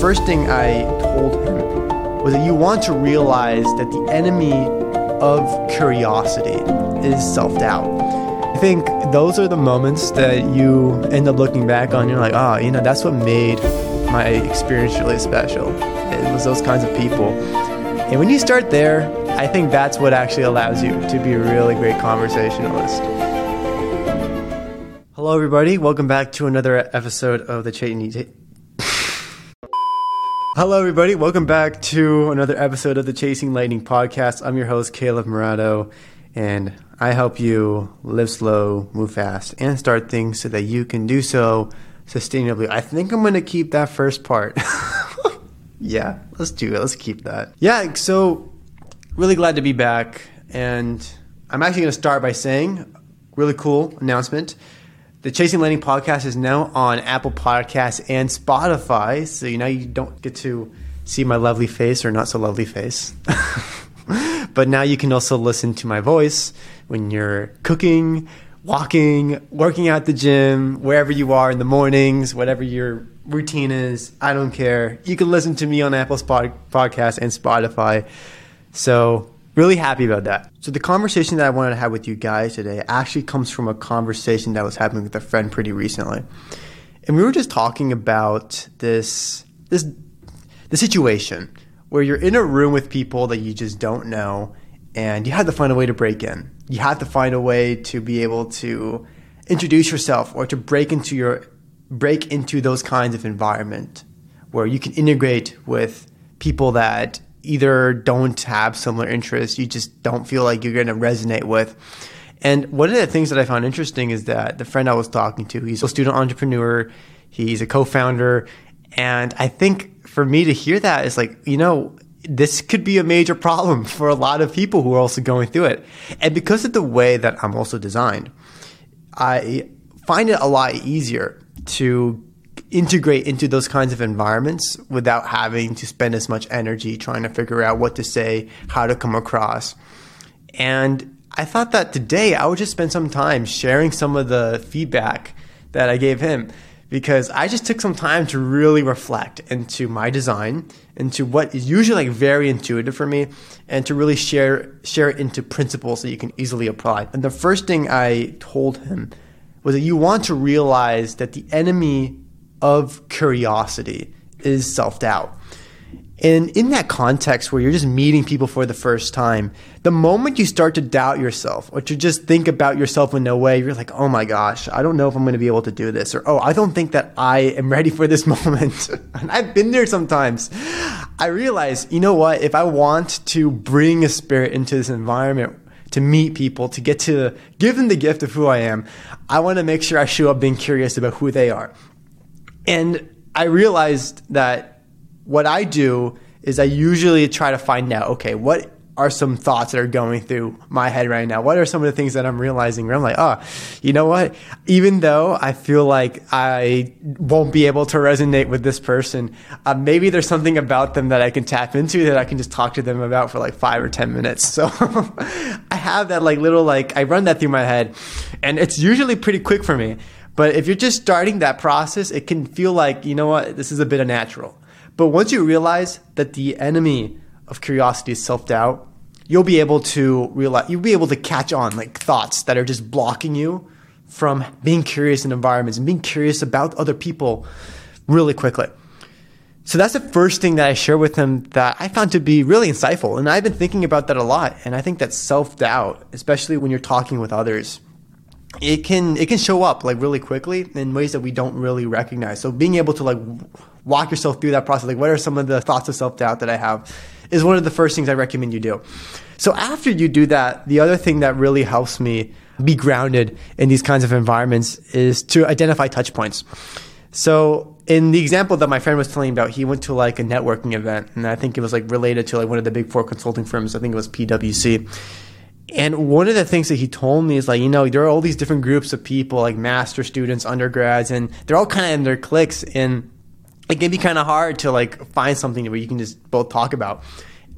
first thing I told him was that you want to realize that the enemy of curiosity is self doubt. I think those are the moments that you end up looking back on. You're like, oh, you know, that's what made my experience really special. It was those kinds of people. And when you start there, I think that's what actually allows you to be a really great conversationalist. Hello, everybody. Welcome back to another episode of the Chasing. Hello, everybody. Welcome back to another episode of the Chasing Lightning podcast. I'm your host, Caleb Murado, and I help you live slow, move fast, and start things so that you can do so sustainably. I think I'm going to keep that first part. yeah, let's do it. Let's keep that. Yeah, so really glad to be back. And I'm actually going to start by saying, really cool announcement. The Chasing Lightning podcast is now on Apple Podcasts and Spotify. So you know you don't get to see my lovely face or not so lovely face. but now you can also listen to my voice when you're cooking, walking, working at the gym, wherever you are in the mornings, whatever your routine is. I don't care. You can listen to me on Apple Spot- Podcast and Spotify. So really happy about that. So the conversation that I wanted to have with you guys today actually comes from a conversation that was happening with a friend pretty recently. And we were just talking about this this the situation where you're in a room with people that you just don't know and you have to find a way to break in. You have to find a way to be able to introduce yourself or to break into your break into those kinds of environment where you can integrate with people that either don't have similar interests, you just don't feel like you're going to resonate with. And one of the things that I found interesting is that the friend I was talking to, he's a student entrepreneur, he's a co-founder, and I think for me to hear that is like, you know, this could be a major problem for a lot of people who are also going through it. And because of the way that I'm also designed, I find it a lot easier to integrate into those kinds of environments without having to spend as much energy trying to figure out what to say, how to come across. And I thought that today I would just spend some time sharing some of the feedback that I gave him because I just took some time to really reflect into my design, into what is usually like very intuitive for me, and to really share share it into principles that you can easily apply. And the first thing I told him was that you want to realize that the enemy of curiosity is self doubt. And in that context where you're just meeting people for the first time, the moment you start to doubt yourself or to just think about yourself in no way, you're like, oh my gosh, I don't know if I'm going to be able to do this. Or, oh, I don't think that I am ready for this moment. and I've been there sometimes. I realize, you know what? If I want to bring a spirit into this environment, to meet people, to get to give them the gift of who I am, I want to make sure I show up being curious about who they are. And I realized that what I do is I usually try to find out, okay, what are some thoughts that are going through my head right now? What are some of the things that I'm realizing where I'm like, oh, you know what? Even though I feel like I won't be able to resonate with this person, uh, maybe there's something about them that I can tap into that I can just talk to them about for like five or 10 minutes. So I have that like little, like, I run that through my head and it's usually pretty quick for me. But if you're just starting that process, it can feel like, you know what, this is a bit unnatural. But once you realize that the enemy of curiosity is self doubt, you'll be able to realize, you'll be able to catch on like thoughts that are just blocking you from being curious in environments and being curious about other people really quickly. So that's the first thing that I share with him that I found to be really insightful. And I've been thinking about that a lot. And I think that self doubt, especially when you're talking with others, it can it can show up like really quickly in ways that we don't really recognize. So being able to like walk yourself through that process, like what are some of the thoughts of self doubt that I have, is one of the first things I recommend you do. So after you do that, the other thing that really helps me be grounded in these kinds of environments is to identify touch points. So in the example that my friend was telling about, he went to like a networking event, and I think it was like related to like one of the big four consulting firms. I think it was PwC and one of the things that he told me is like, you know, there are all these different groups of people, like master students, undergrads, and they're all kind of in their cliques. And it can be kind of hard to like find something where you can just both talk about.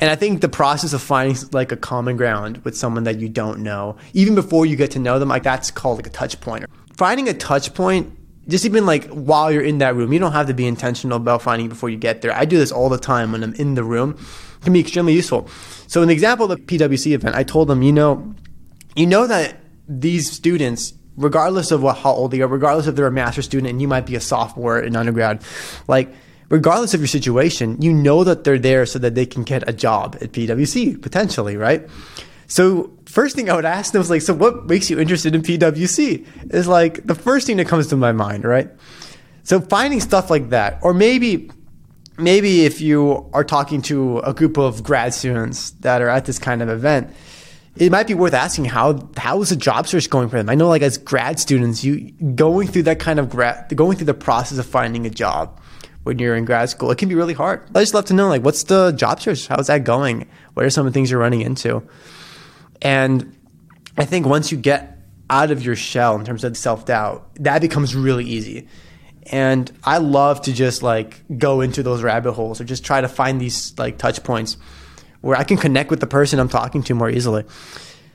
And I think the process of finding like a common ground with someone that you don't know, even before you get to know them, like that's called like a touch point. Finding a touch point just even like while you're in that room, you don't have to be intentional about finding it before you get there. I do this all the time when I'm in the room. It can be extremely useful. So in the example of the PWC event, I told them, you know, you know that these students, regardless of what how old they are, regardless if they're a master's student and you might be a sophomore in undergrad, like regardless of your situation, you know that they're there so that they can get a job at PWC potentially, right? So first thing I would ask them was like, so what makes you interested in PWC? Is like the first thing that comes to my mind, right? So finding stuff like that, or maybe maybe if you are talking to a group of grad students that are at this kind of event, it might be worth asking how how is the job search going for them? I know like as grad students, you going through that kind of grad going through the process of finding a job when you're in grad school, it can be really hard. I just love to know like what's the job search? How's that going? What are some of the things you're running into? And I think once you get out of your shell in terms of self doubt, that becomes really easy. And I love to just like go into those rabbit holes or just try to find these like touch points where I can connect with the person I'm talking to more easily.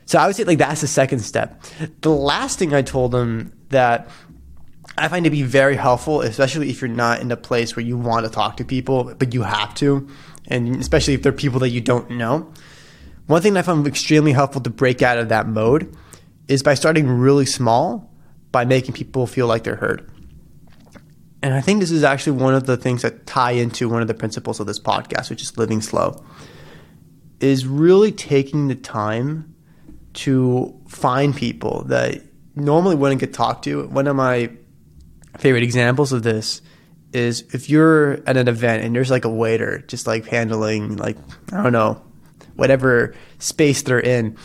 So I would say like that's the second step. The last thing I told them that I find to be very helpful, especially if you're not in a place where you want to talk to people, but you have to, and especially if they're people that you don't know, one thing I found extremely helpful to break out of that mode is by starting really small by making people feel like they're heard. And I think this is actually one of the things that tie into one of the principles of this podcast, which is living slow, is really taking the time to find people that normally wouldn't get talked to. One of my favorite examples of this is if you're at an event and there's like a waiter just like handling like I don't know whatever space they're in.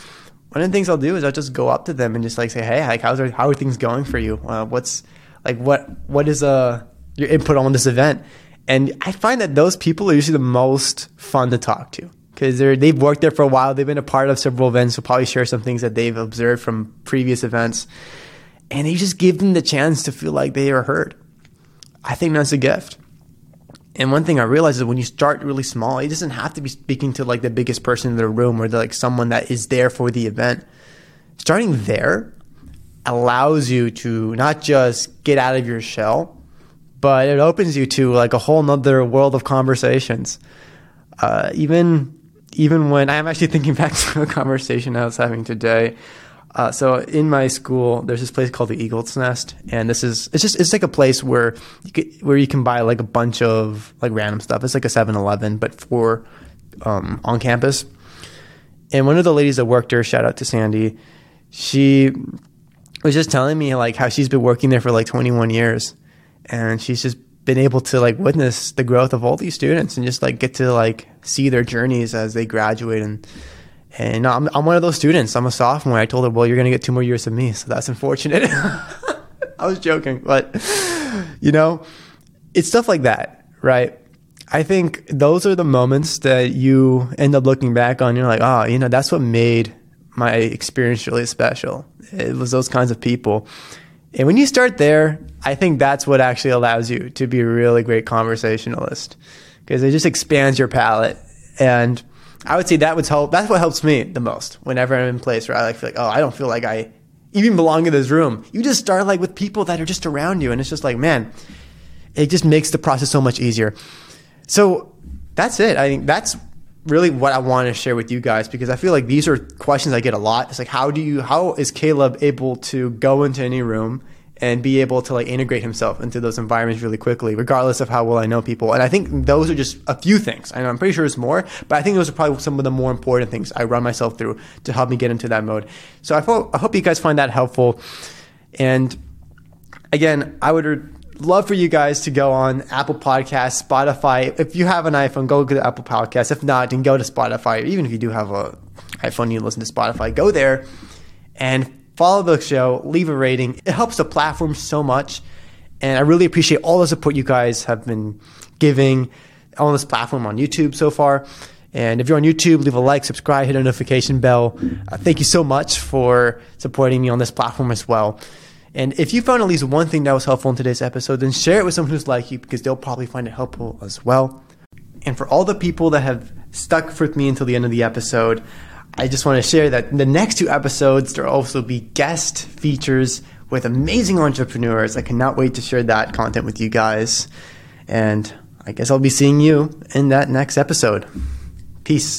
One of the things I'll do is I'll just go up to them and just like say, "Hey, like how's how are things going for you? Uh, what's like what what is uh your input on this event?" And I find that those people are usually the most fun to talk to because they're they've worked there for a while. They've been a part of several events. So probably share some things that they've observed from previous events, and you just give them the chance to feel like they are heard. I think that's a gift. And one thing I realized is when you start really small, it doesn't have to be speaking to like the biggest person in the room or the, like someone that is there for the event. Starting there allows you to not just get out of your shell, but it opens you to like a whole nother world of conversations. Uh, even even when I'm actually thinking back to a conversation I was having today uh, so in my school, there's this place called the Eagle's Nest, and this is it's just it's like a place where you can, where you can buy like a bunch of like random stuff. It's like a 7-Eleven, but for um, on campus. And one of the ladies that worked there, shout out to Sandy, she was just telling me like how she's been working there for like 21 years, and she's just been able to like witness the growth of all these students and just like get to like see their journeys as they graduate and and I'm, I'm one of those students. I'm a sophomore. I told her, well, you're going to get two more years of me. So that's unfortunate. I was joking, but you know, it's stuff like that, right? I think those are the moments that you end up looking back on. You're like, oh, you know, that's what made my experience really special. It was those kinds of people. And when you start there, I think that's what actually allows you to be a really great conversationalist because it just expands your palette. And I would say that would help. That's what helps me the most whenever I'm in place where I like feel like, oh, I don't feel like I even belong in this room. You just start like with people that are just around you, and it's just like, man, it just makes the process so much easier. So that's it. I think that's really what I want to share with you guys because I feel like these are questions I get a lot. It's like, how do you, how is Caleb able to go into any room and be able to like integrate himself into those environments really quickly, regardless of how well I know people. And I think those are just a few things. And I'm pretty sure it's more, but I think those are probably some of the more important things I run myself through to help me get into that mode. So I hope, I hope you guys find that helpful. And again, I would love for you guys to go on Apple Podcasts, Spotify. If you have an iPhone, go to the Apple Podcasts. If not, then go to Spotify. Even if you do have a iPhone, you listen to Spotify. Go there and follow the show, leave a rating. It helps the platform so much. And I really appreciate all the support you guys have been giving on this platform on YouTube so far. And if you're on YouTube, leave a like, subscribe, hit a notification bell. Uh, thank you so much for supporting me on this platform as well. And if you found at least one thing that was helpful in today's episode, then share it with someone who's like you because they'll probably find it helpful as well. And for all the people that have stuck with me until the end of the episode, I just want to share that the next two episodes, there will also be guest features with amazing entrepreneurs. I cannot wait to share that content with you guys. And I guess I'll be seeing you in that next episode. Peace.